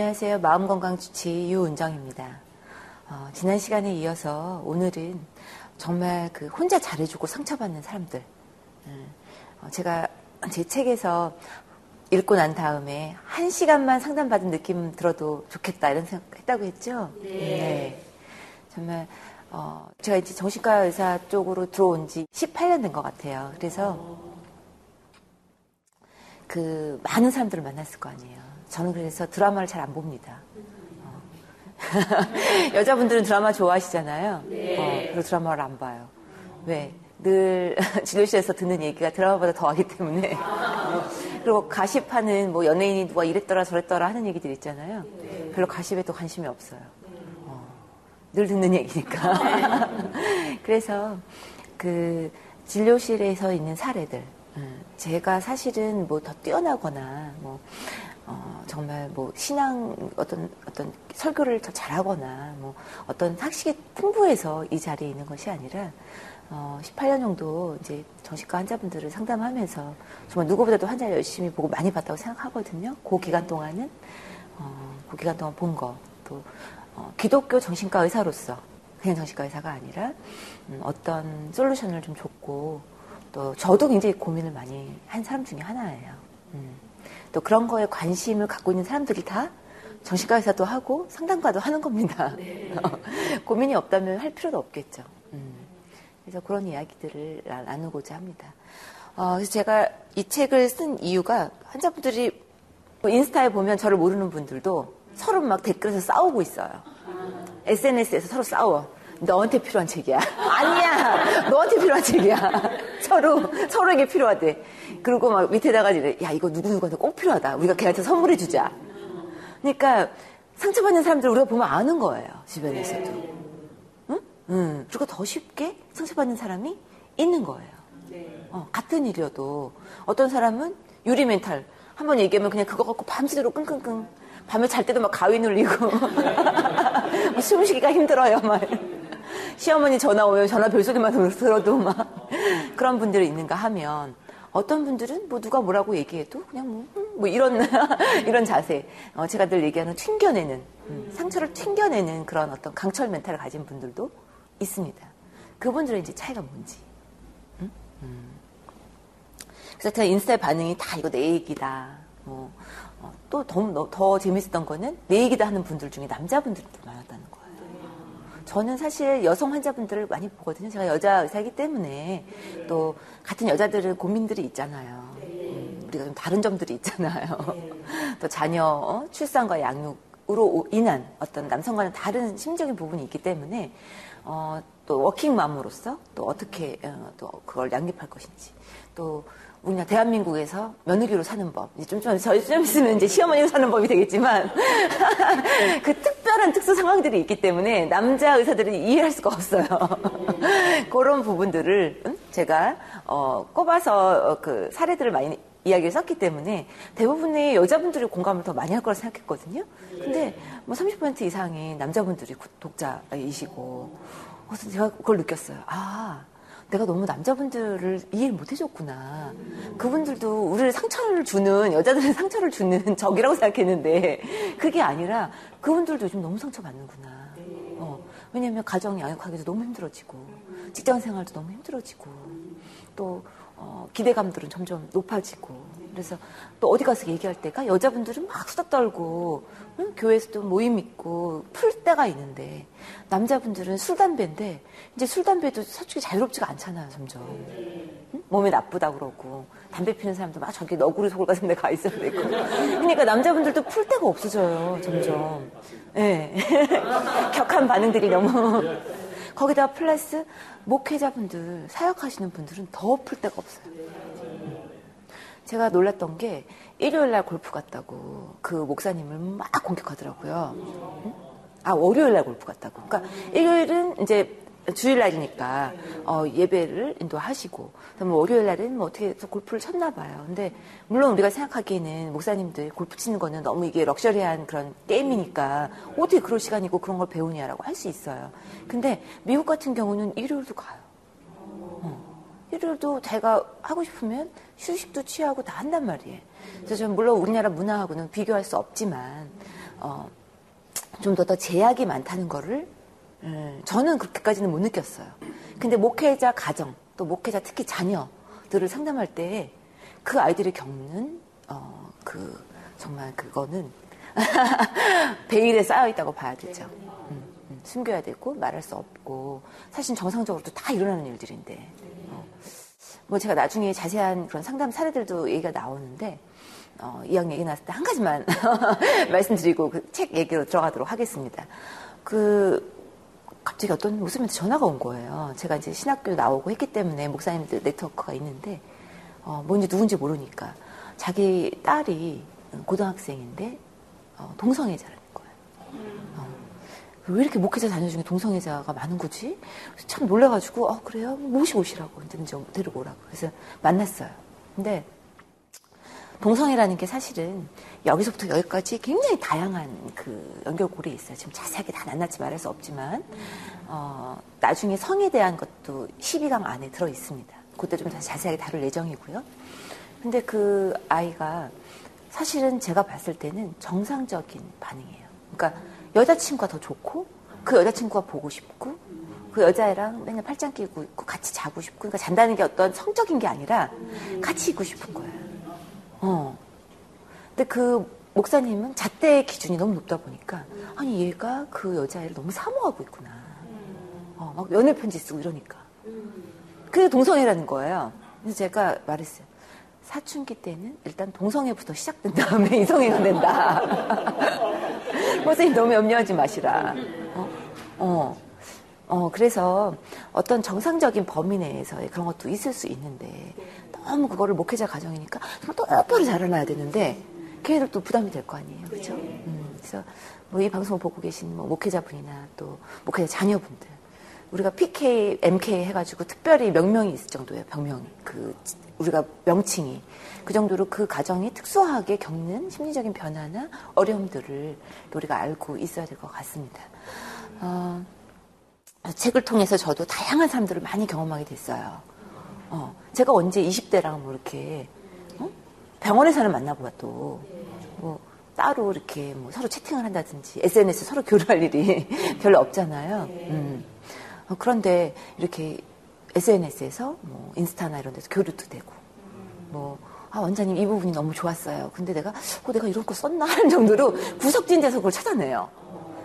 안녕하세요. 마음건강주치 유은정입니다. 어, 지난 시간에 이어서 오늘은 정말 그 혼자 잘해주고 상처받는 사람들. 어, 제가 제 책에서 읽고 난 다음에 한 시간만 상담받은 느낌 들어도 좋겠다 이런 생각했다고 했죠. 네. 네. 정말 어, 제가 이제 정신과 의사 쪽으로 들어온 지 18년 된 것 같아요. 그래서 그 많은 사람들을 만났을 거 아니에요. 저는 그래서 드라마를 잘 안 봅니다. 어. 여자분들은 드라마 좋아하시잖아요. 네. 어, 그리고 드라마를 안 봐요. 왜? 늘 진료실에서 듣는 얘기가 드라마보다 더하기 때문에. 그리고 가십하는 뭐 연예인이 누가 이랬더라 저랬더라 하는 얘기들 있잖아요. 별로 가십에 도 관심이 없어요. 어, 늘 듣는 얘기니까. 그래서 그 진료실에서 있는 사례들. 음, 제가 사실은 뭐 더 뛰어나거나 뭐 어, 정말 뭐 신앙 어떤 어떤 설교를 더 잘하거나 뭐 어떤 학식이 풍부해서 이 자리에 있는 것이 아니라 어, 18년 정도 이제 정신과 환자분들을 상담하면서 정말 누구보다도 환자 열심히 보고 많이 봤다고 생각하거든요. 그 기간 동안은 어, 그 기간 동안 본 거. 또 어, 기독교 정신과 의사로서 그냥 정신과 의사가 아니라 음, 어떤 솔루션을 좀 줬고 또 저도 굉장히 고민을 많이 한 사람 중에 하나예요. 음. 또 그런 거에 관심을 갖고 있는 사람들이 다 정신과 의사도 하고 상담가도 하는 겁니다. 네. 고민이 없다면 할 필요도 없겠죠. 음. 그래서 그런 이야기들을 나누고자 합니다. 어, 그래서 제가 이 책을 쓴 이유가 환자분들이 뭐 인스타에 보면 저를 모르는 분들도 서로 막 댓글에서 싸우고 있어요. SNS에서 서로 싸워. 너한테 필요한 책이야. 아니야. 너한테 필요한 책이야. 서로 서로에게 필요하대. 그리고 막 밑에다가 이래. 야 이거 누구 누구한테 꼭 필요하다. 우리가 걔한테 선물해 주자. 그러니까 상처받는 사람들 우리가 보면 아는 거예요. 주변에서도. 응? 응. 그리고 더 쉽게 상처받는 사람이 있는 거예요. 어, 같은 일이어도 어떤 사람은 유리 멘탈 한 번 얘기하면 그냥 그거 갖고 밤새도록 끙끙끙 밤에 잘 때도 막 가위 눌리고 숨 쉬기가 힘들어요. 막. 시어머니 전화 오면 전화 별소리만 들어도 막 그런 분들이 있는가 하면 어떤 분들은 뭐 누가 뭐라고 얘기해도 그냥 뭐, 음, 뭐 이런 이런 자세 어, 제가 늘 얘기하는 튕겨내는 음, 상처를 튕겨내는 그런 어떤 강철 멘탈을 가진 분들도 있습니다. 그분들은 이제 차이가 뭔지. 음? 음. 그래서 제가 인스타에 반응이 다 이거 내 얘기다. 뭐, 어, 또더 더 재밌었던 거는 내 얘기다 하는 분들 중에 남자분들도 많았다는 거예요. 저는 사실 여성 환자분들을 많이 보거든요. 제가 여자 의사이기 때문에 또 같은 여자들은 고민들이 있잖아요. 음, 우리가 좀 다른 점들이 있잖아요. 또 자녀 어, 출산과 양육으로 인한 어떤 남성과는 다른 심적인 부분이 있기 때문에 어, 또 워킹맘으로서 또 어떻게 어, 또 그걸 양립할 것인지 또 우리나라 대한민국에서 며느리로 사는 법. 좀, 좀, 좀 있으면 이제 시어머니로 사는 법이 되겠지만, 그 특별한 특수 상황들이 있기 때문에 남자 의사들이 이해할 수가 없어요. 그런 부분들을 제가, 어, 꼽아서 어, 그 사례들을 많이 이야기를 썼기 때문에 대부분의 여자분들이 공감을 더 많이 할 거라 생각했거든요. 근데 뭐 30% 이상이 남자분들이 독자이시고, 그래서 제가 그걸 느꼈어요. 아, 내가 너무 남자분들을 이해를 못 해줬구나. 그분들도 우리를 상처를 주는, 여자들은 상처를 주는 적이라고 생각했는데, 그게 아니라 그분들도 요즘 너무 상처받는구나. 어, 왜냐면 가정 양육하기도 너무 힘들어지고, 직장 생활도 너무 힘들어지고, 또, 어, 기대감들은 점점 높아지고, 그래서 또 어디 가서 얘기할 때가 여자분들은 막 수다 떨고 응? 교회에서도 모임 있고 풀 때가 있는데 남자분들은 술 담배인데 이제 술 담배도 솔직히 자유롭지가 않잖아요 점점 응? 몸에 나쁘다 그러고 담배 피는 사람도 막 저기 너구리 소굴 같은 데 가 있어야 되고 그러니까 남자분들도 풀 데가 없어져요 점점 예 네. 격한 반응들이 너무 거기다 플러스 목회자분들 사역하시는 분들은 더 풀 데가 없어요 제가 놀랐던 게 일요일 날 골프 갔다고 그 목사님을 막 공격하더라고요. 아, 월요일 날 골프 갔다고. 그러니까 일요일은 이제 주일날이니까 어, 예배를 인도하시고 그다음에 월요일 날은 뭐 어떻게 해서 골프를 쳤나 봐요. 근데 물론 우리가 생각하기에는 목사님들 골프 치는 거는 너무 이게 럭셔리한 그런 게임이니까 어떻게 그럴 시간이고 그런 걸 배우냐라고 할 수 있어요. 근데 미국 같은 경우는 일요일도 가요. 일요일도 제가 하고 싶으면 휴식도 취하고 다 한단 말이에요. 그래서 저는 물론 우리나라 문화하고는 비교할 수 없지만 어, 좀 더 더 제약이 많다는 거를 음, 저는 그렇게까지는 못 느꼈어요. 근데 목회자 가정 또 목회자 특히 자녀들을 상담할 때 그 아이들이 겪는 어, 그 정말 그거는 베일에 쌓여 있다고 봐야 되죠. 음, 음, 숨겨야 되고 말할 수 없고 사실 정상적으로도 다 일어나는 일들인데 어. 뭐 제가 나중에 자세한 그런 상담 사례들도 얘기가 나오는데 어, 이왕 얘기 나왔을 때 한 가지만 말씀드리고 그 책 얘기로 들어가도록 하겠습니다. 그 갑자기 어떤 목사님한테 전화가 온 거예요. 제가 이제 신학교 나오고 했기 때문에 목사님들 네트워크가 있는데 어, 뭔지 누군지 모르니까 자기 딸이 고등학생인데 어, 동성애자라는 거예요. 어, 왜 이렇게 목회자 자녀 중에 동성애자가 많은 거지? 참 놀라가지고 어 그래요? 모시고 오시라고 이제 데리고 오라고 그래서 만났어요. 근데 동성애라는 게 사실은 여기서부터 여기까지 굉장히 다양한 그 연결고리에 있어요. 지금 자세하게 다 낱낱이 말할 수 없지만, 어, 나중에 성에 대한 것도 12강 안에 들어 있습니다. 그때 좀 자세하게 다룰 예정이고요. 근데 그 아이가 사실은 제가 봤을 때는 정상적인 반응이에요. 그러니까 여자친구가 더 좋고, 그 여자친구가 보고 싶고, 그 여자애랑 맨날 팔짱 끼고 있고 같이 자고 싶고, 그러니까 잔다는 게 어떤 성적인 게 아니라 같이 있고 싶은 거예요. 어. 근데 그 목사님은 잣대의 기준이 너무 높다 보니까 아니 얘가 그 여자애를 너무 사모하고 있구나. 어, 막 연애 편지 쓰고 이러니까. 그게 동성애라는 거예요. 그래서 제가 말했어요. 사춘기 때는 일단 동성애부터 시작된 다음에 이성애가 된다. 선생님 너무 염려하지 마시라. 어? 어. 어, 그래서 어떤 정상적인 범위 내에서의 그런 것도 있을 수 있는데 너무 그거를 목회자 가정이니까 정말 똑바로 자라나야 되는데 걔들도 부담이 될 거 아니에요. 그죠? 음, 그래서 뭐 이 방송을 보고 계신 뭐 목회자분이나 또 목회자 자녀분들 우리가 PK, MK 해가지고 특별히 명명이 있을 정도예요. 병명이. 그, 우리가 명칭이. 그 정도로 그 가정이 특수하게 겪는 심리적인 변화나 어려움들을 우리가 알고 있어야 될 것 같습니다. 어, 책을 통해서 저도 다양한 사람들을 많이 경험하게 됐어요. 어, 제가 언제 20대랑 뭐 이렇게 어? 병원에서는 또뭐 따로 이렇게 뭐 서로 채팅을 한다든지 SNS 서로 교류할 일이 별로 없잖아요. 음. 어, 그런데 이렇게 SNS에서 뭐 인스타나 이런 데서 교류도 되고 뭐 아, 원장님 이 부분이 너무 좋았어요. 근데 내가 어, 내가 이런 거 썼나 하는 정도로 구석진 데서 그걸 찾아내요.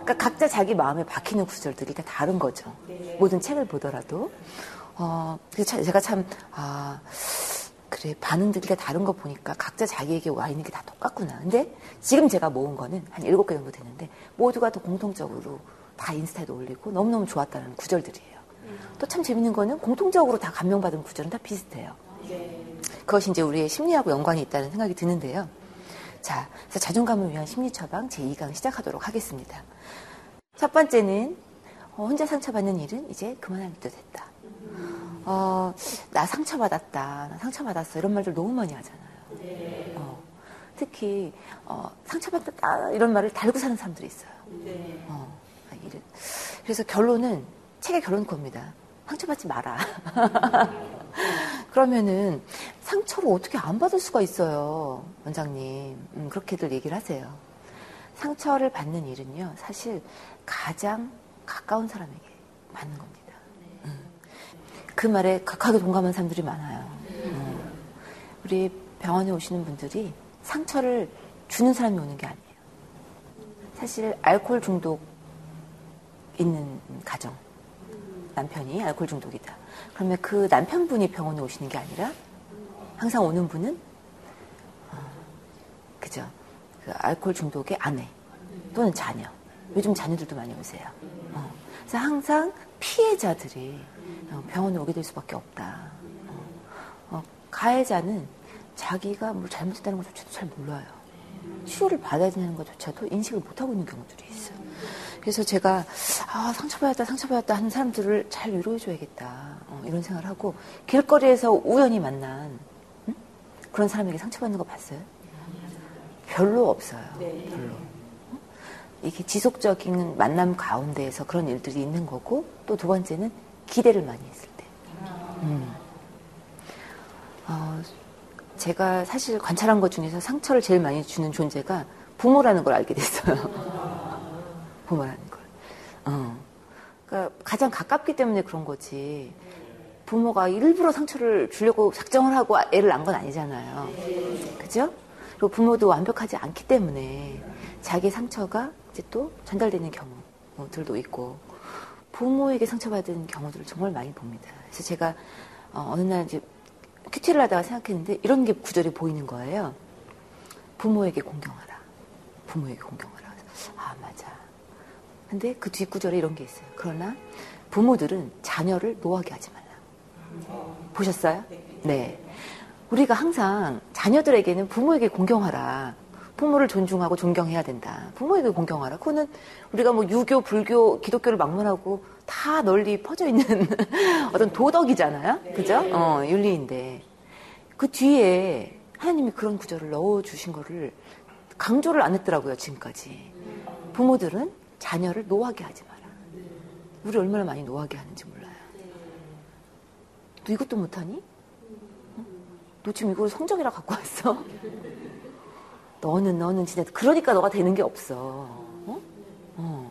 그러니까 각자 자기 마음에 박히는 구절들이 다 다른 거죠. 모든 책을 보더라도. 어, 제가 참, 아, 그래, 반응들이 다 다른 거 보니까 각자 자기에게 와 있는 게 다 똑같구나. 근데 지금 제가 모은 거는 한 일곱 개 정도 되는데 모두가 더 공통적으로 다 인스타에도 올리고 너무너무 좋았다는 구절들이에요. 또참 재밌는 거는 공통적으로 다 감명받은 구절은 다 비슷해요. 그것이 이제 우리의 심리하고 연관이 있다는 생각이 드는데요. 자, 그래서 자존감을 위한 심리 처방 제2강 시작하도록 하겠습니다. 첫 번째는 어, 혼자 상처받는 일은 이제 때 됐다. 어, 나 상처받았다. 나 상처받았어. 이런 말들 너무 많이 하잖아요. 어, 특히 어, 상처받았다 이런 말을 달고 사는 사람들이 있어요. 어, 아, 그래서 결론은 책의 결론 겁니다. 상처받지 마라. 그러면은 상처를 어떻게 안 받을 수가 있어요, 원장님. 음, 그렇게들 얘기를 하세요. 상처를 받는 일은요, 사실 가장 가까운 사람에게 맞는 겁니다. 음. 그 말에 각하게 동감한 사람들이 많아요. 음. 우리 병원에 오시는 분들이 상처를 주는 사람이 오는 게 아니에요. 사실 알코올 중독 있는 가정, 남편이 알코올 중독이다. 그러면 그 남편분이 병원에 오시는 게 아니라 항상 오는 분은 어, 그죠? 그 알코올 중독의 아내 또는 자녀. 요즘 자녀들도 많이 오세요. 어. 그래서 항상 피해자들이 어, 병원에 오게 될 수밖에 없다. 어. 어, 가해자는 자기가 뭐 잘못했다는 것조차도 잘 몰라요. 치료를 받아야 되는 것조차도 인식을 못하고 있는 경우들이 있어요. 그래서 제가 아 상처받았다 상처받았다 하는 사람들을 잘 위로해줘야겠다 어, 이런 생각을 하고 길거리에서 우연히 만난 응? 그런 사람에게 상처받는 거 봤어요? 별로 없어요. 별로. 이게 지속적인 만남 가운데에서 그런 일들이 있는 거고 또 두 번째는 기대를 많이 했을 때. 음. 어, 제가 사실 관찰한 것 중에서 상처를 제일 많이 주는 존재가 부모라는 걸 알게 됐어요. 부모라는 걸. 어. 그러니까 가장 가깝기 때문에 그런 거지. 부모가 일부러 상처를 주려고 작정을 하고 애를 낳은 건 아니잖아요. 그죠? 그리고 부모도 완벽하지 않기 때문에 자기 상처가 이제 또 전달되는 경우들도 있고 부모에게 상처받은 경우들을 정말 많이 봅니다. 그래서 제가 어, 느날 이제 큐티를 하다가 생각했는데 이런 게 구절이 보이는 거예요. 부모에게 공경하라. 부모에게 공경하라. 아 맞아. 근데 그 뒷구절에 이런 게 있어요. 그러나 부모들은 자녀를 노하게 하지 말라. 보셨어요? 네. 우리가 항상 자녀들에게는 부모에게 공경하라. 부모를 존중하고 존경해야 된다. 부모에게 공경하라. 그거는 우리가 뭐 유교, 불교, 기독교를 막론하고 다 널리 퍼져 있는 어떤 도덕이잖아요. 그죠? 어, 윤리인데. 그 뒤에 하나님이 그런 구절을 넣어주신 거를 강조를 안 했더라고요, 지금까지. 부모들은 자녀를 노하게 하지 마라. 우리 얼마나 많이 노하게 하는지 몰라요. 너 이것도 못하니? 너 지금 이걸 성적이라 갖고 왔어? 너는 너는 진짜 그러니까 너가 되는 게 없어. 어? 어.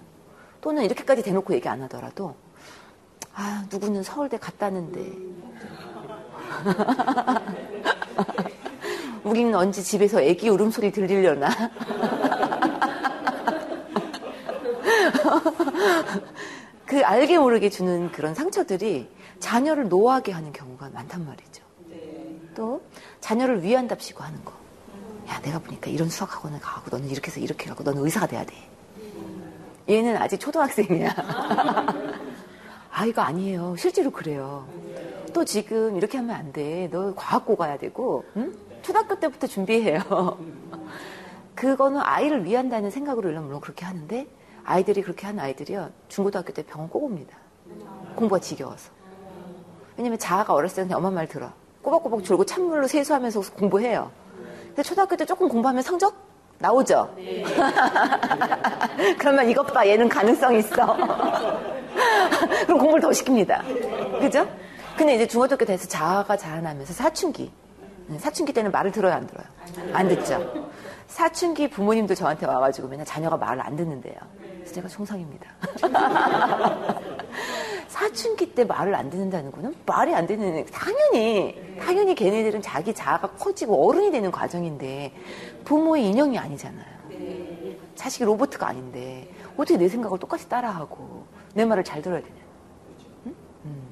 또는 이렇게까지 대놓고 얘기 안 하더라도 아 누구는 서울대 갔다는데 우리는 언제 집에서 애기 울음소리 들리려나 그 알게 모르게 주는 그런 상처들이 자녀를 노하게 하는 경우가 많단 말이죠. 또 자녀를 위한답시고 하는 거. 야, 내가 보니까 이런 수학학원을 가고 너는 이렇게 해서 이렇게 가고 너는 의사가 돼야 돼. 얘는 아직 초등학생이야. 아, 이거 아니에요. 실제로 그래요. 또 지금 이렇게 하면 안 돼. 너 과학고 가야 되고, 응? 초등학교 때부터 준비해요. 그거는 아이를 위한다는 생각으로 물론 그렇게 하는데, 아이들이 그렇게 하는 아이들이요. 중고등학교 때 병원 꼭 옵니다. 공부가 지겨워서. 왜냐면 자아가 어렸을 때 엄마 말 들어. 꼬박꼬박 졸고 찬물로 세수하면서 공부해요. 근데 초등학교 때 조금 공부하면 성적 나오죠? 네. 그러면 이것 봐, 얘는 가능성 있어. 그럼 공부를 더 시킵니다. 그죠? 근데 이제 중고등학교 돼서 자아가 자라나면서 사춘기. 네, 사춘기 때는 말을 들어요, 안 들어요? 안 듣죠? 사춘기 부모님도 저한테 와가지고 맨날 자녀가 말을 안 듣는데요. 그래서 제가 총상입니다. 사춘기 때 말을 안 듣는다는 거는 말이 안 되는 당연히 당연히 걔네들은 자기 자아가 커지고 어른이 되는 과정인데 부모의 인형이 아니잖아요. 자식이 로봇가 아닌데 어떻게 내 생각을 똑같이 따라하고 내 말을 잘 들어야 되냐? 응? 음.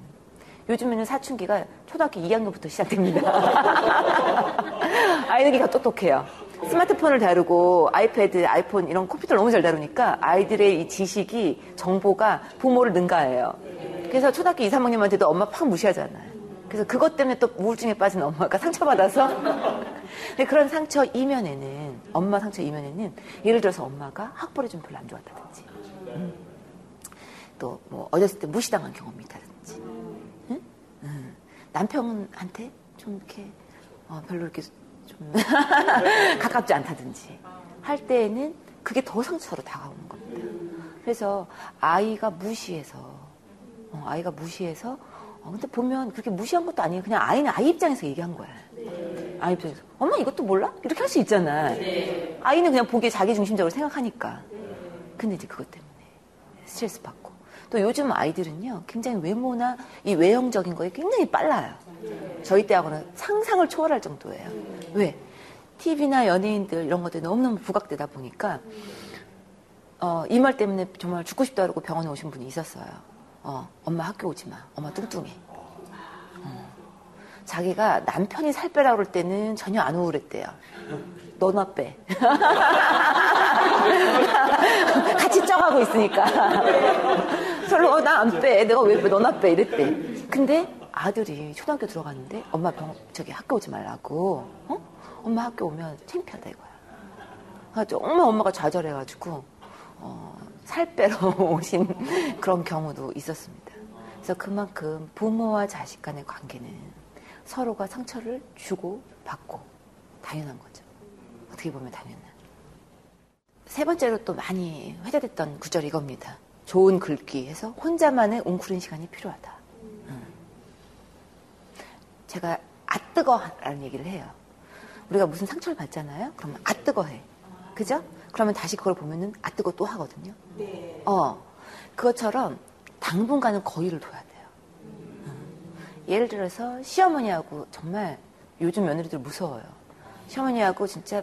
요즘에는 사춘기가 초등학교 2학년부터 시작됩니다. 아이들이 다 똑똑해요. 스마트폰을 다루고 아이패드, 아이폰 이런 컴퓨터를 너무 잘 다루니까 아이들의 이 지식이 정보가 부모를 능가해요. 그래서 초등학교 2, 3학년한테도 엄마 팍 무시하잖아요. 그래서 그것 때문에 또 우울증에 빠진 엄마가 상처받아서 근데 그런 상처 이면에는 엄마 상처 이면에는 예를 들어서 엄마가 학벌이 좀 별로 안 좋았다든지 음. 또뭐 어렸을 때 무시당한 경험이 있다든지 응? 응. 남편한테 좀 이렇게 어, 별로 이렇게 좀 가깝지 않다든지 할 때에는 그게 더 상처로 다가오는 겁니다. 그래서 아이가 무시해서 어, 아이가 무시해서 어, 근데 보면 그렇게 무시한 것도 아니에요. 그냥 아이는 아이 입장에서 얘기한 거야. 아이 입장에서 엄마 이것도 몰라? 이렇게 할 수 있잖아. 아이는 그냥 보기에 자기 중심적으로 생각하니까. 근데 이제 그것 때문에 스트레스 받고 또 요즘 아이들은요 굉장히 외모나 이 외형적인 거에 굉장히 빨라요. 저희 때하고는 상상을 초월할 정도예요. 왜? TV나 연예인들 이런 것들이 너무너무 부각되다 보니까 어, 이 말 때문에 정말 죽고 싶다 그러고 병원에 오신 분이 있었어요. 어, 엄마 학교 오지 마. 엄마 뚱뚱해. 어. 자기가 남편이 살 빼라 그럴 때는 전혀 안 우울했대요. 너나 빼. 같이 쪄가고 있으니까. 별로, 어, 나 안 빼. 내가 왜, 왜 너나 빼. 이랬대. 근데 아들이 초등학교 들어갔는데 엄마 병, 저기 학교 오지 말라고. 어? 엄마 학교 오면 창피하다 이거야. 아, 정말 엄마가 좌절해가지고, 어, 살 빼러 오신 그런 경우도 있었습니다. 그래서 그만큼 부모와 자식 간의 관계는 서로가 상처를 주고 받고 당연한 거죠. 어떻게 보면 당연한. 세 번째로 또 많이 회자됐던 구절이 이겁니다. 좋은 글귀 해서 혼자만의 웅크린 시간이 필요하다. 음. 제가 아 뜨거라는 얘기를 해요. 우리가 무슨 상처를 받잖아요. 그러면 아 뜨거해. 그죠? 그러면 다시 그걸 보면은 아 뜨거 또 하거든요. 네. 어 그것처럼 당분간은 거리를 둬야 돼요. 음. 예를 들어서 시어머니하고 정말 요즘 며느리들 무서워요. 시어머니하고 진짜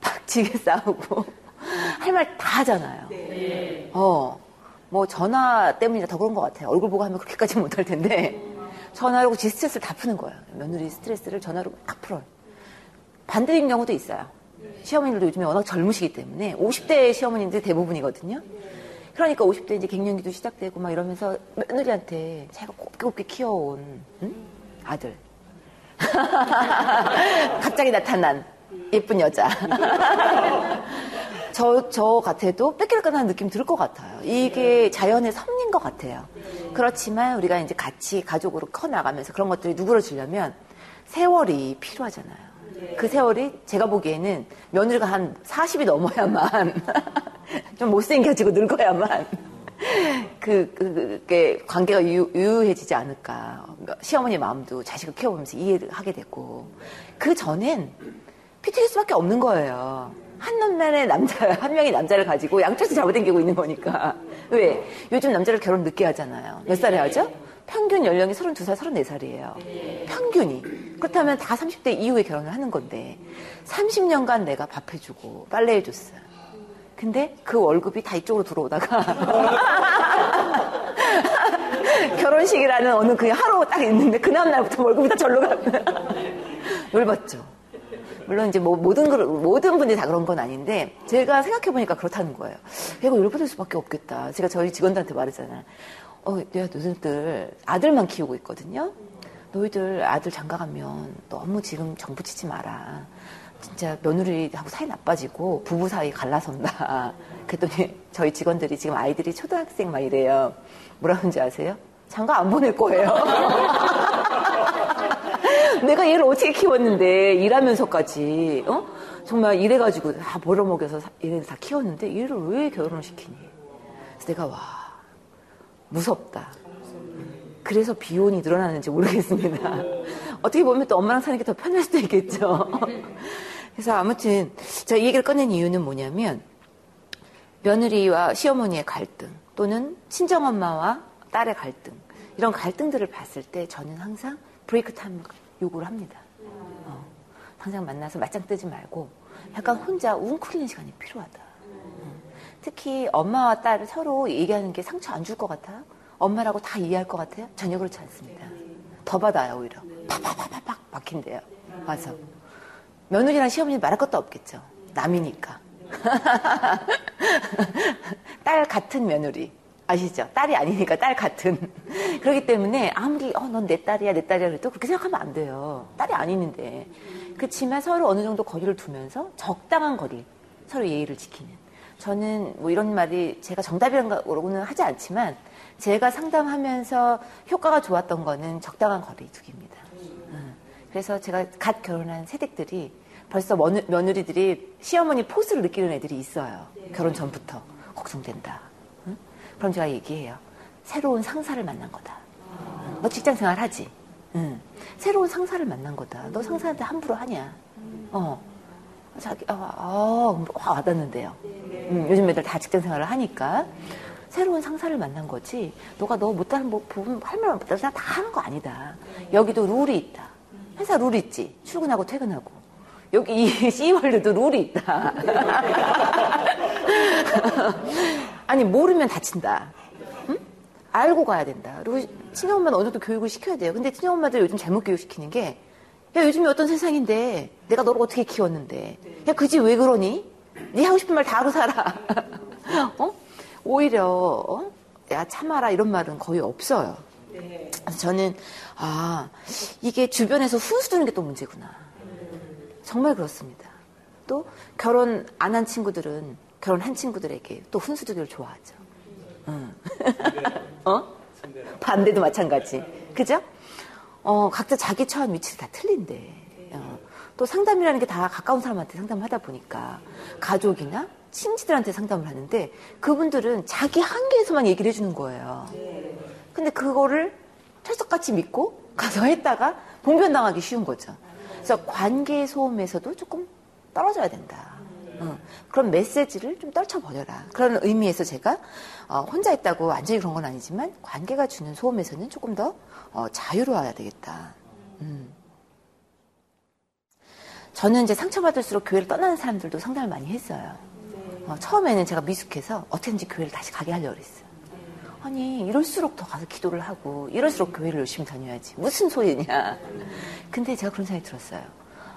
박치게 싸우고 할 말 다 하잖아요. 네. 어, 뭐 전화 때문이라 더 그런 것 같아요. 얼굴 보고 하면 그렇게까지 못할 텐데 전화로 지 스트레스를 다 푸는 거예요. 며느리 스트레스를 전화로 막 풀어요. 반대인 경우도 있어요. 시어머니들도 요즘에 워낙 젊으시기 때문에 50대 시어머님들이 대부분이거든요. 그러니까 50대 이제 갱년기도 시작되고 막 이러면서 며느리한테 자기가 곱게 곱게 키워온 응? 아들 갑자기 나타난 예쁜 여자 저, 저 같아도 뺏길까하는 느낌 들을 것 같아요. 이게 자연의 섭리인 것 같아요. 그렇지만 우리가 이제 같이 가족으로 커 나가면서 그런 것들이 누그러지려면 세월이 필요하잖아요. 그 세월이 제가 보기에는 며느리가 한 40이 넘어야만 좀 못생겨지고 늙어야만 그, 그, 그, 관계가 유, 유해지지 않을까. 시어머니 마음도 자식을 키워보면서 이해를 하게 됐고. 그 전엔 PTS밖에 없는 거예요. 한 놈만의 남자, 한 명의 남자를 가지고 양쪽에서 잡아당기고 있는 거니까. 왜? 요즘 남자를 결혼 늦게 하잖아요. 몇 살에 하죠? 평균 연령이 32살, 34살이에요. 평균이. 그렇다면 다 30대 이후에 결혼을 하는 건데, 30년간 내가 밥 해주고, 빨래 해줬어. 근데 그 월급이 다 이쪽으로 들어오다가, 결혼식이라는 어느 그 하루 딱 있는데, 그 다음날부터 월급이 다 절로 가면, 열받죠. 물론 이제 뭐 모든 모든 분들이 다 그런 건 아닌데 제가 생각해 보니까 그렇다는 거예요. 이거 열받을 수밖에 없겠다. 제가 저희 직원들한테 말했잖아요. 어, 내가 너희들 아들만 키우고 있거든요. 너희들 아들 장가 가면 너무 지금 정부 치지 마라. 진짜 며느리하고 사이 나빠지고 부부 사이 갈라선다. 그랬더니 저희 직원들이 지금 아이들이 초등학생 막 이래요. 뭐라 그런지 아세요? 장가 안 보낼 거예요. 내가 얘를 어떻게 키웠는데 일하면서까지 어? 정말 일해가지고 다 벌어먹여서 얘를 다 키웠는데 얘를 왜 결혼을 시키니? 그래서 내가 와 무섭다. 그래서 비혼이 늘어나는지 모르겠습니다. 어떻게 보면 또 엄마랑 사는 게 더 편할 수도 있겠죠. 그래서 아무튼 제가 이 얘기를 꺼낸 이유는 뭐냐면 며느리와 시어머니의 갈등 또는 친정엄마와 딸의 갈등 이런 갈등들을 봤을 때 저는 항상 브레이크 타임 요구를 합니다. 어, 당장 만나서 맞짱 뜨지 말고 약간 혼자 웅크리는 시간이 필요하다. 어. 특히 엄마와 딸 서로 얘기하는 게 상처 안 줄 것 같아요? 엄마라고 다 이해할 것 같아요? 전혀 그렇지 않습니다. 더 받아요, 오히려. 팍팍팍팍 박힌대요. 와서. 며느리랑 시어머니 말할 것도 없겠죠. 남이니까. 딸 같은 며느리. 아시죠? 딸이 아니니까 딸 같은. 그렇기 때문에 아무리 어, 넌 내 딸이야, 내 딸이야 그래도 그렇게 생각하면 안 돼요. 딸이 아니는데. 그렇지만 서로 어느 정도 거리를 두면서 적당한 거리, 서로 예의를 지키는. 저는 뭐 이런 말이 제가 정답이라고는 하지 않지만 제가 상담하면서 효과가 좋았던 거는 적당한 거리 두기입니다. 음. 그래서 제가 갓 결혼한 세댁들이 벌써 며느리들이 시어머니 포스를 느끼는 애들이 있어요. 결혼 전부터. 걱정된다. 그럼 제가 얘기해요. 새로운 상사를 만난 거다. 너 직장 생활 하지? 응. 새로운 상사를 만난 거다. 너 상사한테 함부로 하냐? 어. 자기, 아, 아, 화 와닿는데요. 음, 요즘 애들 다 직장 생활을 하니까. 새로운 상사를 만난 거지. 너가 너 못하는 뭐, 부분, 할말 못하는 다 하는 거 아니다. 여기도 룰이 있다. 회사 룰 있지. 출근하고 퇴근하고. 여기 이 C월드도 룰이 있다. 아니 모르면 다친다. 응? 알고 가야 된다. 그리고 친정엄마는 어느 정도 교육을 시켜야 돼요. 근데 친정엄마들 요즘 잘못 교육시키는 게, 야 요즘이 어떤 세상인데 내가 너를 어떻게 키웠는데, 야 그지 왜 그러니? 네 하고 싶은 말 다 하고 살아. 어? 오히려 어? 야 참아라 이런 말은 거의 없어요. 그래서 저는 아 이게 주변에서 훈수 두는 게 또 문제구나. 정말 그렇습니다. 또 결혼 안 한 친구들은 결혼한 친구들에게 또 훈수두기를 좋아하죠. 응. 어? 반대도 마찬가지. 그죠? 어, 각자 자기 처한 위치를 다 틀린데. 어. 또 상담이라는 게 다 가까운 사람한테 상담하다 보니까 가족이나 친지들한테 상담을 하는데 그분들은 자기 한계에서만 얘기를 해주는 거예요. 근데 그거를 철석같이 믿고 가서 했다가 봉변당하기 쉬운 거죠. 그래서 관계 소음에서도 조금 떨어져야 된다. 어, 그런 메시지를 좀 떨쳐버려라. 그런 의미에서 제가 어, 혼자 있다고 완전히 그런 건 아니지만 관계가 주는 소음에서는 조금 더 어, 자유로워야 되겠다. 음. 저는 이제 상처받을수록 교회를 떠나는 사람들도 상담을 많이 했어요. 어, 처음에는 제가 미숙해서 어떻게든지 교회를 다시 가게 하려고 그랬어요. 아니 이럴수록 더 가서 기도를 하고 이럴수록 교회를 열심히 다녀야지 무슨 소리냐. 근데 제가 그런 생각이 들었어요.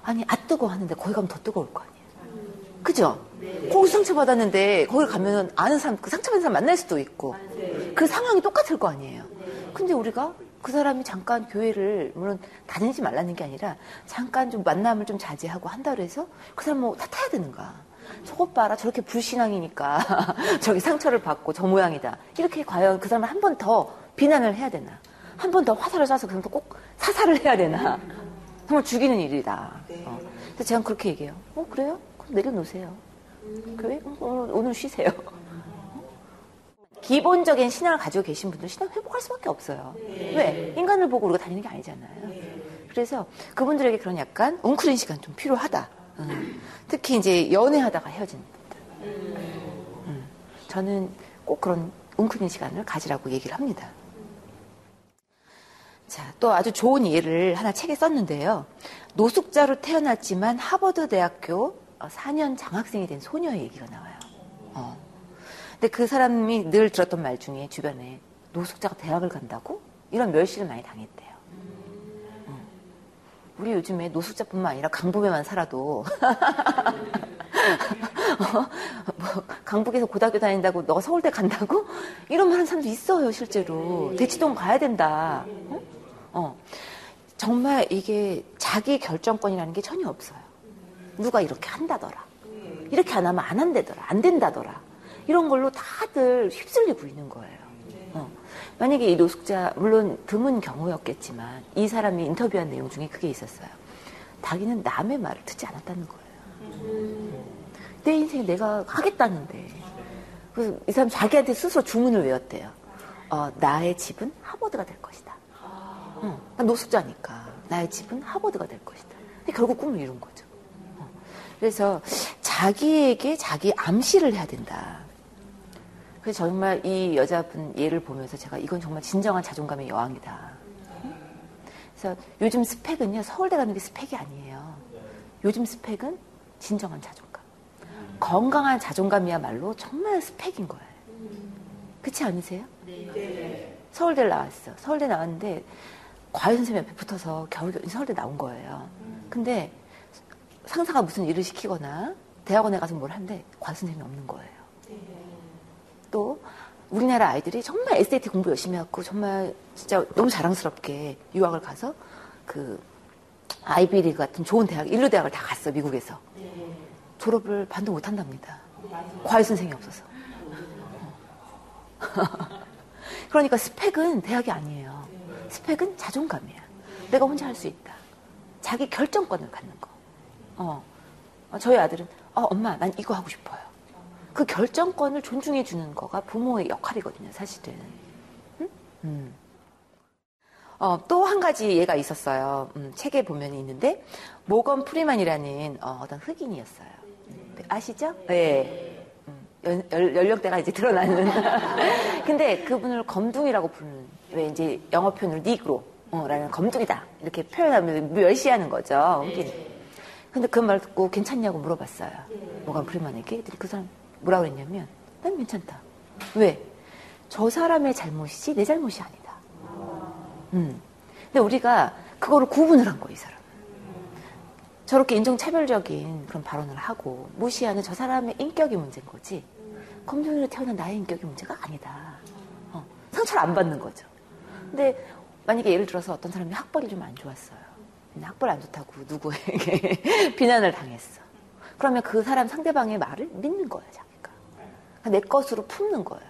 아니 아 뜨거 하는데 거기 가면 더 뜨거울 거 아니에요. 그죠? 거기 상처받았는데 거기 가면 아는 사람 그 상처받은 사람 만날 수도 있고 그 상황이 똑같을 거 아니에요. 근데 우리가 그 사람이 잠깐 교회를 물론 다니지 말라는 게 아니라 잠깐 좀 만남을 좀 자제하고 한다 그래서 그 사람 뭐 탓해야 되는가? 저것 봐라 저렇게 불신앙이니까 저기 상처를 받고 저 모양이다. 이렇게 과연 그 사람을 한 번 더 비난을 해야 되나? 한 번 더 화살을 쏴서 그 사람도 꼭 사살을 해야 되나? 정말 죽이는 일이다. 어. 그래서 제가 그렇게 얘기해요. 어 그래요? 내려놓으세요. 교회 오늘, 오늘 쉬세요. 기본적인 신앙을 가지고 계신 분들 신앙 회복할 수밖에 없어요. 왜? 인간을 보고 우리가 다니는 게 아니잖아요. 그래서 그분들에게 그런 약간 웅크린 시간 좀 필요하다. 음. 특히 이제 연애하다가 헤어진 분들. 음. 저는 꼭 그런 웅크린 시간을 가지라고 얘기를 합니다. 자, 또 아주 좋은 예를 하나 책에 썼는데요. 노숙자로 태어났지만 하버드 대학교 4년 장학생이 된 소녀의 얘기가 나와요. 어. 근데 그 사람이 늘 들었던 말 중에 주변에 노숙자가 대학을 간다고? 이런 멸시를 많이 당했대요. 어. 우리 요즘에 노숙자뿐만 아니라 강북에만 살아도 어? 뭐 강북에서 고등학교 다닌다고 너가 서울대 간다고? 이런 말 하는 사람도 있어요 실제로. 대치동 가야 된다. 어? 어. 정말 이게 자기 결정권이라는 게 전혀 없어요. 누가 이렇게 한다더라. 이렇게 안 하면 안 한다더라. 안 된다더라. 이런 걸로 다들 휩쓸리고 있는 거예요. 어. 만약에 이 노숙자, 물론 드문 경우였겠지만 이 사람이 인터뷰한 내용 중에 그게 있었어요. 자기는 남의 말을 듣지 않았다는 거예요. 내 인생 내가 하겠다는데. 그래서 이 사람 자기한테 스스로 주문을 외웠대요. 어, 나의 집은 하버드가 될 것이다. 어, 노숙자니까. 나의 집은 하버드가 될 것이다. 결국 꿈을 이룬 거죠. 어. 그래서 자기에게 자기 암시를 해야 된다. 그래서 정말 이 여자분 예를 보면서 제가 이건 정말 진정한 자존감의 여왕이다. 그래서 요즘 스펙은요, 서울대 가는 게 스펙이 아니에요. 요즘 스펙은 진정한 자존감. 건강한 자존감이야말로 정말 스펙인 거예요. 그렇지 않으세요? 서울대를 나왔어. 서울대 나왔는데 과외 선생님 옆에 붙어서 겨우 서울대 나온 거예요. 근데 상사가 무슨 일을 시키거나 대학원에 가서 뭘 하는데 과외 선생님이 없는 거예요. 또 우리나라 아이들이 정말 SAT 공부 열심히 하고 정말 진짜 너무 자랑스럽게 유학을 가서 그 아이비리그 같은 좋은 대학, 인류 대학을 다 갔어 미국에서 졸업을 반도 못 한답니다. 과외 선생이 없어서. 그러니까 스펙은 대학이 아니에요. 스펙은 자존감이야. 내가 혼자 할 수 있다. 자기 결정권을 갖는 거. 어. 저희 아들은 어, 엄마 난 이거 하고 싶어요. 그 결정권을 존중해 주는 거가 부모의 역할이거든요, 사실은. 응? 음. 어, 또 한 가지 예가 있었어요. 음, 책에 보면 있는데 모건 프리만이라는 어, 떤 흑인이었어요. 음, 아시죠? 네. 음, 연, 연령대가 이제 드러나는. 근데 그분을 검둥이라고 부르는 왜 이제 영어 표현으로 니그로라는 검둥이다 이렇게 표현하면 멸시하는 거죠. 흑인. 근데 그 말 듣고 괜찮냐고 물어봤어요. 모건 프리만에게. 그 사람 뭐라 그랬냐면 난 괜찮다. 왜? 저 사람의 잘못이지 내 잘못이 아니다. 음. 근데 우리가 그거를 구분을 한 거예요, 이 사람. 저렇게 인종차별적인 그런 발언을 하고 무시하는 저 사람의 인격이 문제인 거지. 검정이로 태어난 나의 인격이 문제가 아니다. 어, 상처를 안 받는 거죠. 근데 만약에 예를 들어서 어떤 사람이 학벌이 좀 안 좋았어요. 학벌 안 좋다고 누구에게 비난을 당했어. 그러면 그 사람 상대방의 말을 믿는 거예요, 자기가. 그러니까 내 것으로 품는 거예요.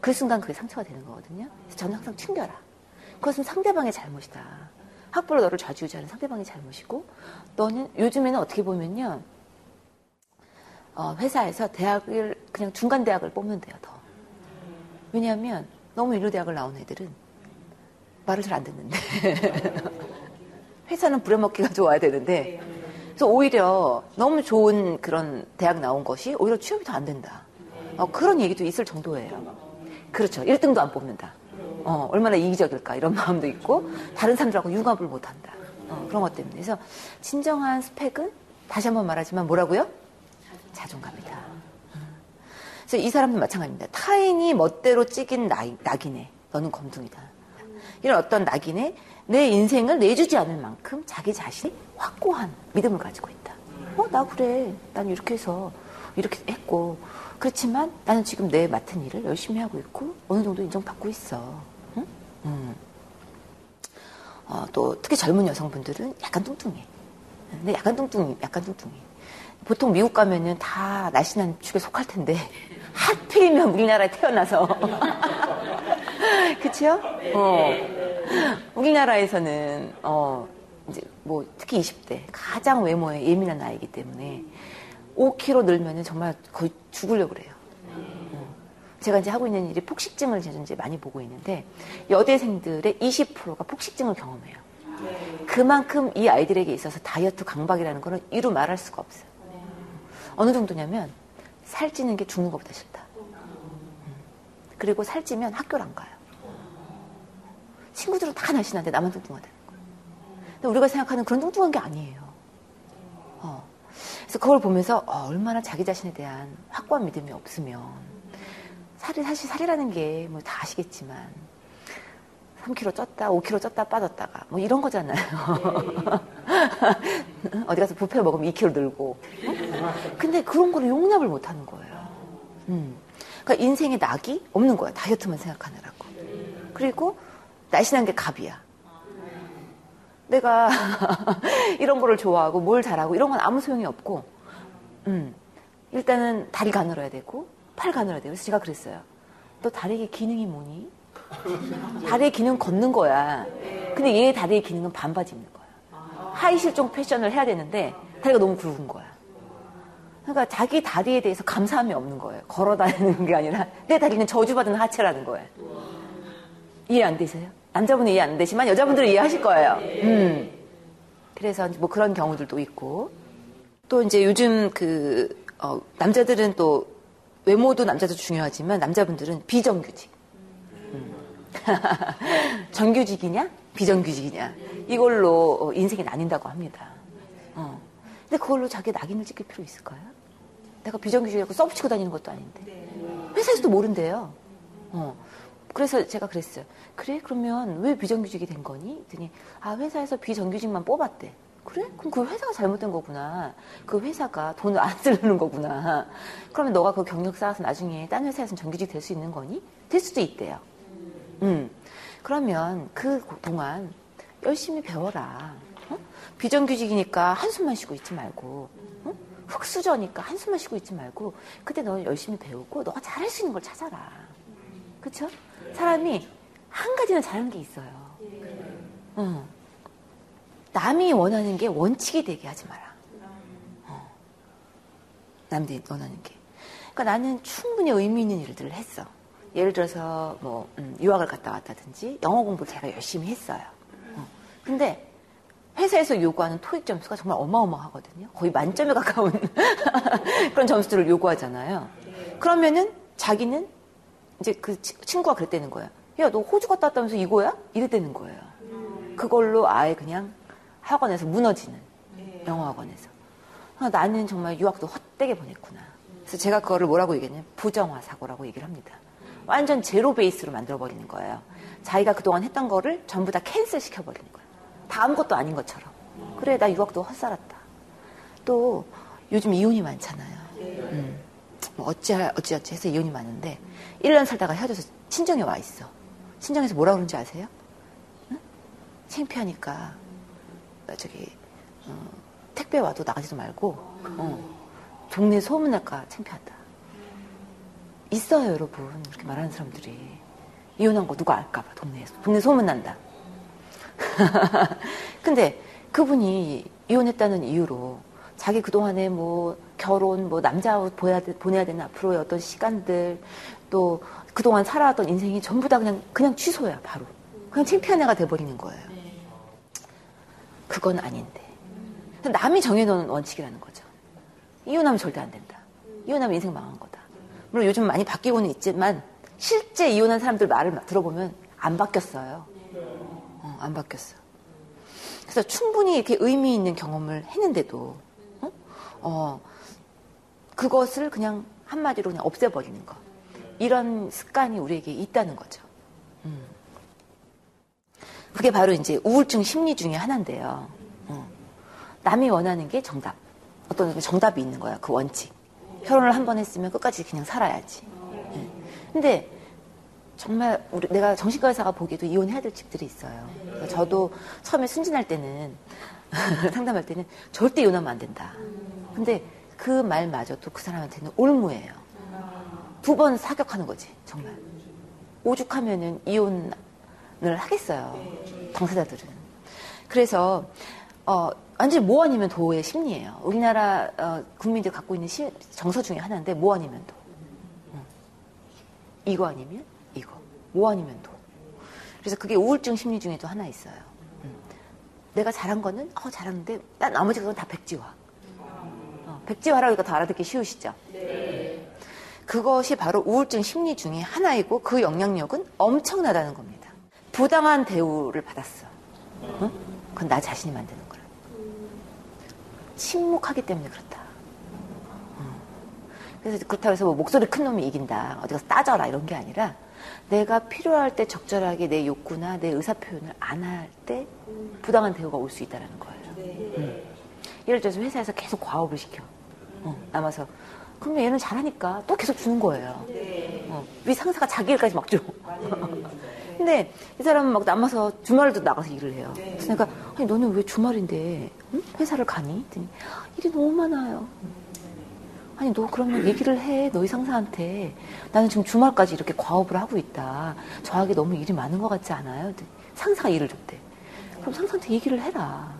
그 순간 그게 상처가 되는 거거든요. 그래서 저는 항상 튕겨라. 그것은 상대방의 잘못이다. 학벌로 너를 좌지우지하는 상대방의 잘못이고, 너는 요즘에는 어떻게 보면요, 어, 회사에서 대학을 그냥 중간 대학을 뽑는 돼요, 더. 왜냐하면 너무 인류 대학을 나온 애들은 말을 잘 안 듣는데 회사는 부려먹기가 좋아야 되는데 그래서 오히려 너무 좋은 그런 대학 나온 것이 오히려 취업이 더 안 된다. 어, 그런 얘기도 있을 정도예요. 그렇죠. 1등도 안 뽑는다. 어, 얼마나 이기적일까 이런 마음도 있고 다른 사람들하고 융합을 못한다. 어, 그런 것 때문에 그래서 진정한 스펙은 다시 한번 말하지만 뭐라고요? 자존감이다. 그래서 이 사람도 마찬가지입니다. 타인이 멋대로 찍인 낙, 낙이네. 너는 검둥이다. 이런 어떤 낙인에 내 인생을 내주지 않을 만큼 자기 자신이 확고한 믿음을 가지고 있다. 어, 나 그래. 난 이렇게 해서 이렇게 했고. 그렇지만 나는 지금 내 맡은 일을 열심히 하고 있고 어느 정도 인정받고 있어. 응? 음. 어, 또 특히 젊은 여성분들은 약간 뚱뚱해. 근데 약간 뚱뚱, 약간 뚱뚱해. 보통 미국 가면은 다 날씬한 축에 속할 텐데 하필이면 우리나라에 태어나서 그치요? 어. 우리나라에서는 어 이제 뭐 특히 20대 가장 외모에 예민한 나이기 때문에 5kg 늘면은 정말 거의 죽으려고 그래요. 어. 제가 이제 하고 있는 일이 폭식증을 이제 많이 보고 있는데 여대생들의 20%가 폭식증을 경험해요. 그만큼 이 아이들에게 있어서 다이어트 강박이라는 거는 이루 말할 수가 없어요. 어느 정도냐면 살찌는 게 죽는 것보다 싫다. 그리고 살찌면 학교를 안 가요. 친구들은 다 날씬한데 나만 뚱뚱하다는 거예요. 근데 우리가 생각하는 그런 뚱뚱한 게 아니에요. 어. 그래서 그걸 보면서 어, 얼마나 자기 자신에 대한 확고한 믿음이 없으면 살이 사실 살이라는 게 뭐 다 아시겠지만 3kg 쪘다, 5kg 쪘다 빠졌다가 뭐 이런 거잖아요. 어디 가서 부페 먹으면 2kg 늘고. 근데 그런 거를 용납을 못 하는 거예요. 음. 그러니까 인생에 낙이 없는 거야. 다이어트만 생각하느라고. 그리고 날씬한 게 갑이야. 내가 이런 거를 좋아하고 뭘 잘하고 이런 건 아무 소용이 없고, 음, 일단은 다리 가늘어야 되고, 팔 가늘어야 되고. 그래서 제가 그랬어요. 너 다리에 기능이 뭐니? 다리의 기능 걷는 거야. 근데 얘 다리의 기능은 반바지 입는 거야. 하이 실종 패션을 해야 되는데 다리가 너무 굵은 거야. 그러니까 자기 다리에 대해서 감사함이 없는 거예요. 걸어 다니는 게 아니라 내 다리는 저주받은 하체라는 거예요. 이해 안 되세요? 남자분은 이해 안 되지만 여자분들은 이해하실 거예요. 음. 그래서 뭐 그런 경우들도 있고 또 이제 요즘 그 어, 남자들은 또 외모도 남자도 중요하지만 남자분들은 비정규직. 음. 정규직이냐 비정규직이냐 이걸로 어, 인생이 나뉜다고 합니다. 어. 근데 그걸로 자기 낙인을 찍힐 필요 있을까요? 내가 비정규직이라고 써붙이고 다니는 것도 아닌데 회사에서도 모른대요. 어. 그래서 제가 그랬어요. 그래? 그러면 왜 비정규직이 된 거니? 했더니, 아, 회사에서 비정규직만 뽑았대. 그래? 그럼 그 회사가 잘못된 거구나. 그 회사가 돈을 안 쓰는 거구나. 그러면 너가 그 경력 쌓아서 나중에 딴 회사에서는 정규직 될 수 있는 거니? 될 수도 있대요. 음. 그러면 그 동안 열심히 배워라. 어? 비정규직이니까 한숨만 쉬고 있지 말고, 어? 흑수저니까 한숨만 쉬고 있지 말고, 그때 너 열심히 배우고, 너가 잘할 수 있는 걸 찾아라. 그쵸? 사람이 한 가지는 잘하는 게 있어요. 어. 남이 원하는 게 원칙이 되게 하지 마라. 어. 남들이 원하는 게. 그러니까 나는 충분히 의미 있는 일들을 했어. 예를 들어서 뭐 음, 유학을 갔다 왔다든지 영어 공부를 제가 열심히 했어요. 어. 근데 회사에서 요구하는 토익 점수가 정말 어마어마하거든요. 거의 만점에 가까운 그런 점수들을 요구하잖아요. 그러면은 자기는 이제 그 친구가 그랬다는 거예요. 야, 너 호주 갔다 왔다면서 이거야? 이랬다는 거예요. 그걸로 아예 그냥 학원에서 무너지는 영어 학원에서. 아, 나는 정말 유학도 헛되게 보냈구나. 그래서 제가 그거를 뭐라고 얘기했냐면 부정화 사고라고 얘기를 합니다. 완전 제로 베이스로 만들어버리는 거예요. 자기가 그동안 했던 거를 전부 다 캔슬 시켜버리는 거예요. 다 아무것도 아닌 것처럼. 그래, 나 유학도 헛살았다. 또 요즘 이혼이 많잖아요. 음. 뭐 어찌, 어찌 어찌 해서 이혼이 많은데 1년 살다가 헤어져서 친정에 와 있어. 친정에서 뭐라 그러는지 아세요? 응? 창피하니까 저기 어, 택배 와도 나가지도 말고 어, 동네 소문날까 창피하다. 있어요, 여러분. 이렇게 말하는 사람들이 이혼한 거 누가 알까봐 동네에서 동네 소문난다. 근데 그분이 이혼했다는 이유로 자기 그동안에 뭐 결혼, 뭐 남자 보내야 되는 앞으로의 어떤 시간들, 또 그동안 살아왔던 인생이 전부 다 그냥, 그냥 취소야, 바로. 그냥 창피한 애가 돼버리는 거예요. 그건 아닌데. 남이 정해놓은 원칙이라는 거죠. 이혼하면 절대 안 된다. 이혼하면 인생 망한 거다. 물론 요즘 많이 바뀌고는 있지만 실제 이혼한 사람들 말을 들어보면 안 바뀌었어요. 어, 안 바뀌었어. 그래서 충분히 이렇게 의미 있는 경험을 했는데도 어? 어, 그것을 그냥 한마디로 그냥 없애버리는 거. 이런 습관이 우리에게 있다는 거죠. 음. 그게 바로 이제 우울증 심리 중에 하나인데요. 어. 남이 원하는 게 정답. 어떤 정답이 있는 거야. 그 원칙. 결혼을 한 번 했으면 끝까지 그냥 살아야지. 네. 근데 정말 우리 내가 정신과 의사가 보기에도 이혼해야 될 집들이 있어요. 저도 처음에 순진할 때는 상담할 때는 절대 이혼하면 안 된다. 근데 그 말마저도 그 사람한테는 올무예요. 두 번 사격하는 거지 정말. 오죽하면은 이혼을 하겠어요. 당사자들은. 그래서 어, 완전히 뭐 아니면 도의 심리예요. 우리나라 어, 국민들 갖고 있는 시, 정서 중에 하나인데 뭐 아니면 도. 어. 이거 아니면 이거. 뭐 아니면 도. 그래서 그게 우울증 심리 중에도 하나 있어요. 음. 내가 잘한 거는 어 잘하는데 난 나머지 그건 다 백지화. 어, 백지화라고 하니까 더 알아듣기 쉬우시죠? 네. 그것이 바로 우울증 심리 중에 하나이고 그 영향력은 엄청나다는 겁니다. 부당한 대우를 받았어. 어? 그건 나 자신이 만드는 거야. 침묵하기 때문에 그렇다. 그래서 그렇다고 해서 뭐 목소리 큰 놈이 이긴다. 어디 가서 따져라. 이런 게 아니라 내가 필요할 때 적절하게 내 욕구나 내 의사 표현을 안 할 때 부당한 대우가 올 수 있다는 거예요. 음. 예를 들어서 회사에서 계속 과업을 시켜. 어, 남아서. 그러면 얘는 잘하니까 또 계속 주는 거예요. 어, 위 상사가 자기 일까지 막 줘. 근데 이 사람은 막 남아서 주말에도 나가서 일을 해요. 그래서 내가 아니 너는 왜 주말인데 응? 회사를 가니? 했더니 일이 너무 많아요. 아니 너 그러면 얘기를 해 너희 상사한테 나는 지금 주말까지 이렇게 과업을 하고 있다 저에게 너무 일이 많은 것 같지 않아요? 상사가 일을 줬대 그럼 상사한테 얘기를 해라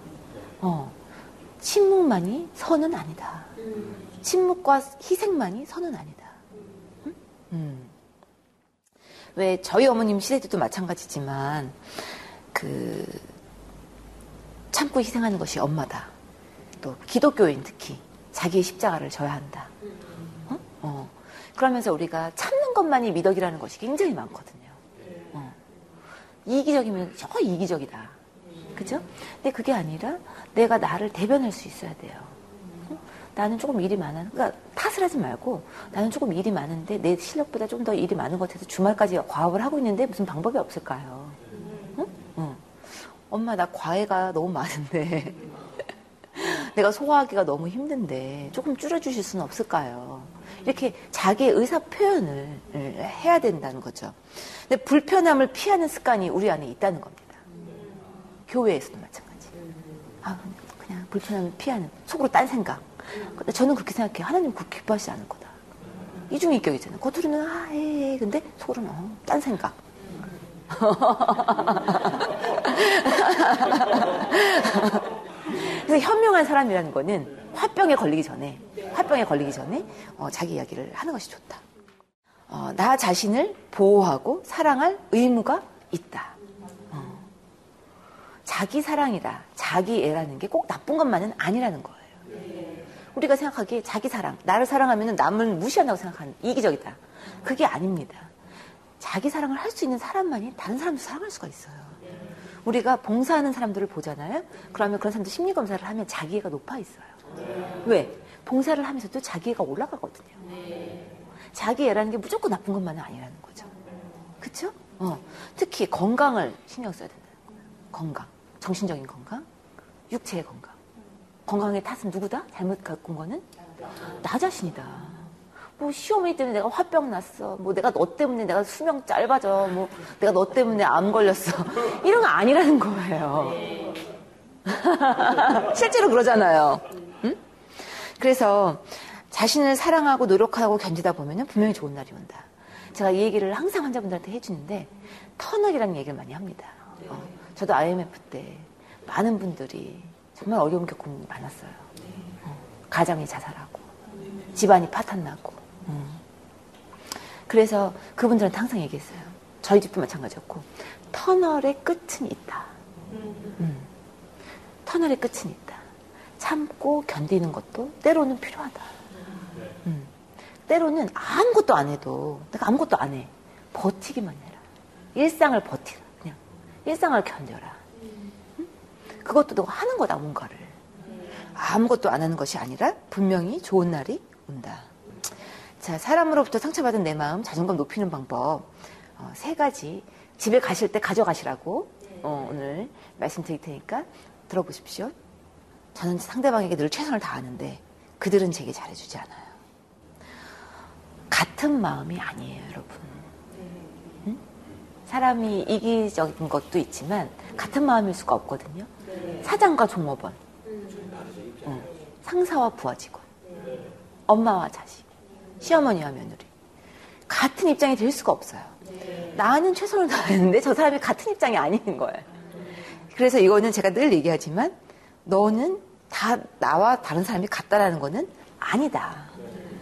어 침묵만이 선은 아니다 침묵과 희생만이 선은 아니다 응? 음. 왜 저희 어머님 시대도 마찬가지지만 그 참고 희생하는 것이 엄마다 또 기독교인 특히 자기의 십자가를 져야 한다. 어? 어. 그러면서 우리가 참는 것만이 미덕이라는 것이 굉장히 많거든요. 어. 이기적이면 저 이기적이다. 그죠? 근데 그게 아니라 내가 나를 대변할 수 있어야 돼요. 어? 나는 조금 일이 많아. 그러니까 탓을 하지 말고 나는 조금 일이 많은데 내 실력보다 좀 더 일이 많은 것 같아서 주말까지 과업을 하고 있는데 무슨 방법이 없을까요? 엄마 나 과외가 너무 많은데 내가 소화하기가 너무 힘든데 조금 줄여주실 수는 없을까요? 이렇게 자기의 의사 표현을 해야 된다는 거죠. 근데 불편함을 피하는 습관이 우리 안에 있다는 겁니다. 교회에서도 마찬가지. 아, 그냥 불편함을 피하는 속으로 딴 생각. 근데 저는 그렇게 생각해요. 하나님 그렇게 기뻐하지 않을 거다. 이중인격이잖아 요. 겉으로는 아, 예, 예. 근데 속으로는 어, 딴 생각. 그래서 현명한 사람이라는 거는 화병에 걸리기 전에, 화병에 걸리기 전에 어, 자기 이야기를 하는 것이 좋다. 어, 나 자신을 보호하고 사랑할 의무가 있다. 어. 자기 사랑이다, 자기 애라는 게 꼭 나쁜 것만은 아니라는 거예요. 우리가 생각하기에 자기 사랑, 나를 사랑하면 남을 무시한다고 생각하는 이기적이다. 그게 아닙니다. 자기 사랑을 할 수 있는 사람만이 다른 사람도 사랑할 수가 있어요. 우리가 봉사하는 사람들을 보잖아요. 그러면 그런 사람들 심리 검사를 하면 자기애가 높아 있어요. 왜? 봉사를 하면서도 자기애가 올라가거든요. 자기애라는 게 무조건 나쁜 것만은 아니라는 거죠. 그렇죠? 어. 특히 건강을 신경 써야 된다는 거예요. 건강, 정신적인 건강, 육체의 건강. 건강의 탓은 누구다? 잘못 갖고 온 거는 나 자신이다. 뭐 시어머니 때문에 내가 화병 났어. 뭐 내가 너 때문에 내가 수명 짧아져. 뭐 내가 너 때문에 암 걸렸어. 이런 거 아니라는 거예요. 실제로 그러잖아요. 응? 그래서 자신을 사랑하고 노력하고 견디다 보면 분명히 좋은 날이 온다. 제가 이 얘기를 항상 환자분들한테 해주는데 터널이라는 얘기를 많이 합니다. 어, 저도 IMF 때 많은 분들이 정말 어려운 겪음이 많았어요. 어, 가장이 자살하고 집안이 파탄나고 그래서 그분들한테 항상 얘기했어요. 저희 집도 마찬가지였고 터널의 끝은 있다. 음. 터널의 끝은 있다. 참고 견디는 것도 때로는 필요하다. 음. 때로는 아무것도 안 해도 내가 아무것도 안 해. 버티기만 해라. 일상을 버티라. 일상을 견뎌라. 음? 그것도 너가 하는 거다 뭔가를. 아무것도 안 하는 것이 아니라 분명히 좋은 날이 온다. 자, 사람으로부터 상처받은 내 마음 자존감 높이는 방법 어, 세 가지 집에 가실 때 가져가시라고 어, 오늘 말씀드릴 테니까 들어보십시오. 저는 상대방에게 늘 최선을 다하는데 그들은 제게 잘해주지 않아요. 같은 마음이 아니에요, 여러분. 응? 사람이 이기적인 것도 있지만 같은 마음일 수가 없거든요. 사장과 종업원, 어, 상사와 부하 직원, 엄마와 자식, 시어머니와 며느리. 같은 입장이 될 수가 없어요. 나는 최선을 다했는데 저 사람이 같은 입장이 아닌 거예요. 그래서 이거는 제가 늘 얘기하지만 너는 다 나와 다른 사람이 같다라는 거는 아니다.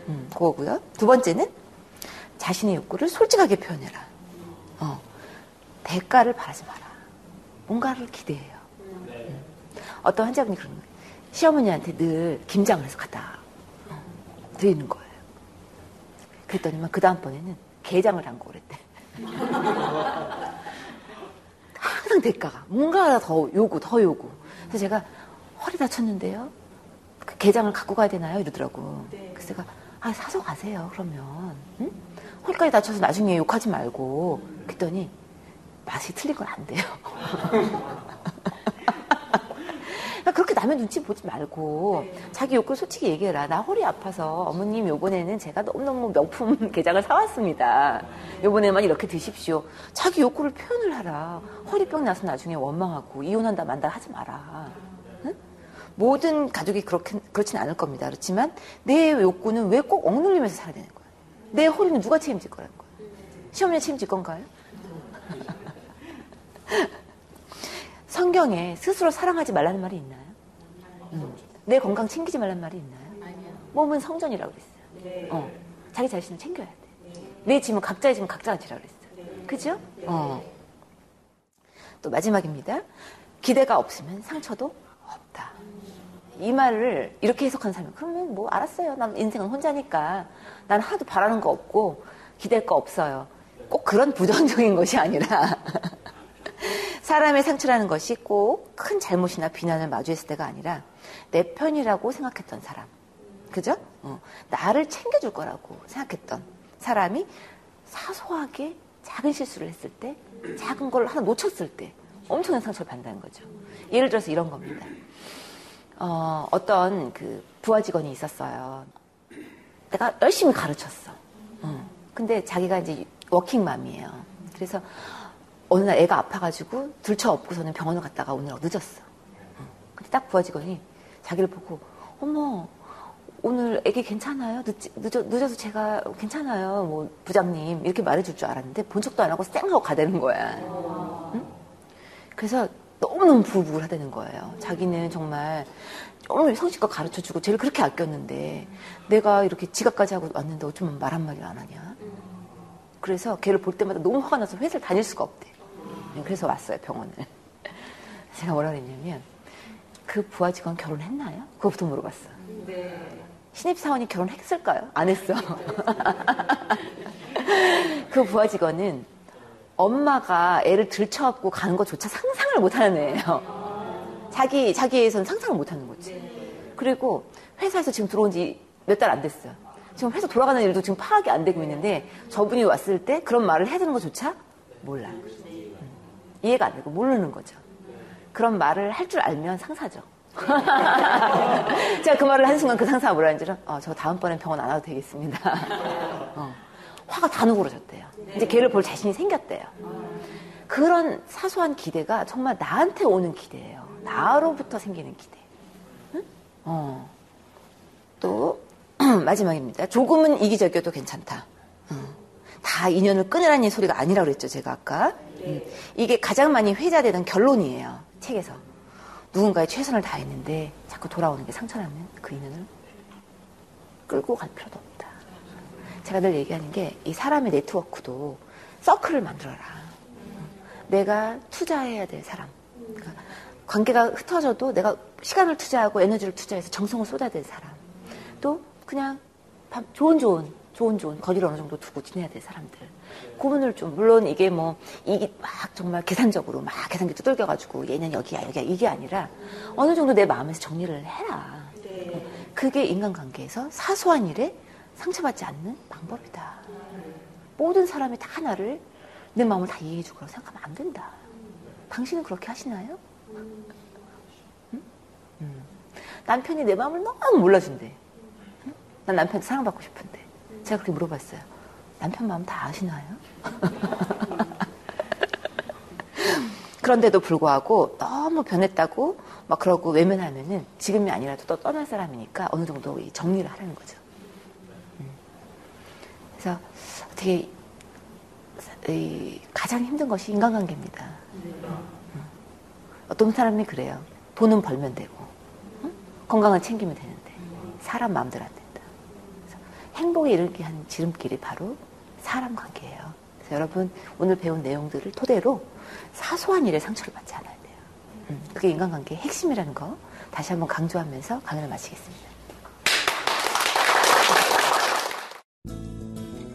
음, 그거고요. 두 번째는 자신의 욕구를 솔직하게 표현해라. 어, 대가를 바라지 마라. 뭔가를 기대해요. 음. 어떤 환자분이 그런 거예요. 시어머니한테 늘 김장을 해서 갖다 어, 드리는 거예요. 그랬더니만 그 다음번에는 게장을 담고 그랬대. 항상 대가가 뭔가 더 요구, 더 요구. 그래서 제가 허리 다쳤는데요. 그 게장을 갖고 가야 되나요? 이러더라고. 네. 그래서 제가 아 사서 가세요. 그러면 응? 허리까지 다쳐서 나중에 욕하지 말고. 그랬더니 맛이 틀린 건 안 돼요. 그렇게 남의 눈치 보지 말고 자기 욕구를 솔직히 얘기해라. 나 허리 아파서 어머님 요번에는 제가 너무너무 명품 게장을 사왔습니다. 요번에만 이렇게 드십시오. 자기 욕구를 표현을 하라. 허리병 나서 나중에 원망하고 이혼한다 만다 하지 마라. 응? 모든 가족이 그렇게, 그렇진 않을 겁니다. 그렇지만 내 욕구는 왜 꼭 억눌리면서 살아야 되는 거야? 내 허리는 누가 책임질 거라는 거야? 시어머니 책임질 건가요? 성경에 스스로 사랑하지 말라는 말이 있나요? 음. 내 건강 챙기지 말라는 말이 있나요? 몸은 성전이라고 그랬어요. 어. 자기 자신을 챙겨야 돼. 내 짐은 각자의 짐은 각자가 지라고 그랬어요. 그죠? 어. 또 마지막입니다. 기대가 없으면 상처도 없다. 이 말을 이렇게 해석한 사람은 그러면 뭐 알았어요. 난 인생은 혼자니까 난 하도 바라는 거 없고 기댈 거 없어요. 꼭 그런 부정적인 것이 아니라 사람의 상처라는 것이 꼭 큰 잘못이나 비난을 마주했을 때가 아니라 내 편이라고 생각했던 사람. 그죠? 어, 나를 챙겨줄 거라고 생각했던 사람이 사소하게 작은 실수를 했을 때, 작은 걸 하나 놓쳤을 때 엄청난 상처를 받는다는 거죠. 예를 들어서 이런 겁니다. 어, 어떤 그 부하 직원이 있었어요. 내가 열심히 가르쳤어. 어. 근데 자기가 이제 워킹맘이에요. 그래서 어느 날 애가 아파가지고 들쳐 업고서는 병원을 갔다가 오늘 늦었어. 근데 딱 부하 직원이 자기를 보고 어머 오늘 애기 괜찮아요? 늦, 늦어, 늦어서 제가 괜찮아요. 뭐 부장님 이렇게 말해줄 줄 알았는데 본 척도 안 하고 쌩 하고 가대는 거야. 응? 그래서 너무너무 부글부글 하다는 거예요. 자기는 정말 정말 성실껏 가르쳐주고 쟤를 그렇게 아꼈는데 내가 이렇게 지각까지 하고 왔는데 어쩌면 말 한마디 안 하냐. 그래서 걔를 볼 때마다 너무 화가 나서 회사를 다닐 수가 없대. 그래서 왔어요, 병원을. 제가 뭐라 그랬냐면, 그 부하 직원 결혼했나요? 그거부터 물어봤어. 네. 신입 사원이 결혼했을까요? 안 했어. 그 부하 직원은 엄마가 애를 들쳐업고 가는 것조차 상상을 못 하는 애예요. 자기, 자기에선 상상을 못 하는 거지. 그리고 회사에서 지금 들어온 지 몇 달 안 됐어요. 지금 회사 돌아가는 일도 지금 파악이 안 되고 있는데 저분이 왔을 때 그런 말을 해야 되는 것조차 몰라. 이해가 안 되고 모르는 거죠. 그런 말을 할 줄 알면 상사죠. 제가 그 말을 한 순간 그 상사가 뭐라 하는지는 어, 저 다음번엔 병원 안 와도 되겠습니다. 어, 화가 다 누그러졌대요. 이제 걔를 볼 자신이 생겼대요. 그런 사소한 기대가 정말 나한테 오는 기대예요. 나로부터 생기는 기대. 응? 어. 또 마지막입니다. 조금은 이기적이어도 괜찮다. 어. 다 인연을 끊으라는 소리가 아니라고 그랬죠, 제가 아까. 음. 이게 가장 많이 회자되던 결론이에요. 책에서. 누군가의 최선을 다했는데 자꾸 돌아오는 게 상처라면 그 인연을 끌고 갈 필요도 없다. 제가 늘 얘기하는 게 이 사람의 네트워크도 서클을 만들어라. 내가 투자해야 될 사람. 그러니까 관계가 흩어져도 내가 시간을 투자하고 에너지를 투자해서 정성을 쏟아야 될 사람. 또 그냥 좋은 좋은 좋은 좋은 거리를 어느 정도 두고 지내야 될 사람들. 구분을 좀 물론 이게 뭐 이게 막 정말 계산적으로 막 계산기 두들겨가지고 얘는 여기야 여기야 이게 아니라 어느 정도 내 마음에서 정리를 해라. 그게 인간관계에서 사소한 일에 상처받지 않는 방법이다. 모든 사람이 다 나를 내 마음을 다 이해해 주고 생각하면 안 된다. 당신은 그렇게 하시나요? 응? 응. 남편이 내 마음을 너무 몰라준대. 응? 난 남편한테 사랑받고 싶은데. 제가 그렇게 물어봤어요. 남편 마음 다 아시나요? 그런데도 불구하고 너무 변했다고 막 그러고 외면하면은 지금이 아니라도 또 떠날 사람이니까 어느 정도 정리를 하라는 거죠. 그래서 되게 가장 힘든 것이 인간관계입니다. 어떤 사람이 그래요. 돈은 벌면 되고 건강은 챙기면 되는데 사람 마음대로 안 된다. 행복에 이르게 한 지름길이 바로 사람 관계예요. 그래서 여러분 오늘 배운 내용들을 토대로 사소한 일에 상처를 받지 않아야 돼요. 음, 그게 인간관계의 핵심이라는 거 다시 한번 강조하면서 강연을 마치겠습니다.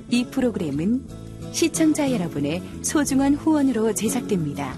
이 프로그램은 시청자 여러분의 소중한 후원으로 제작됩니다.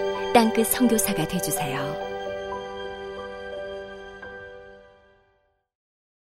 땅끝 성교사가 되주세요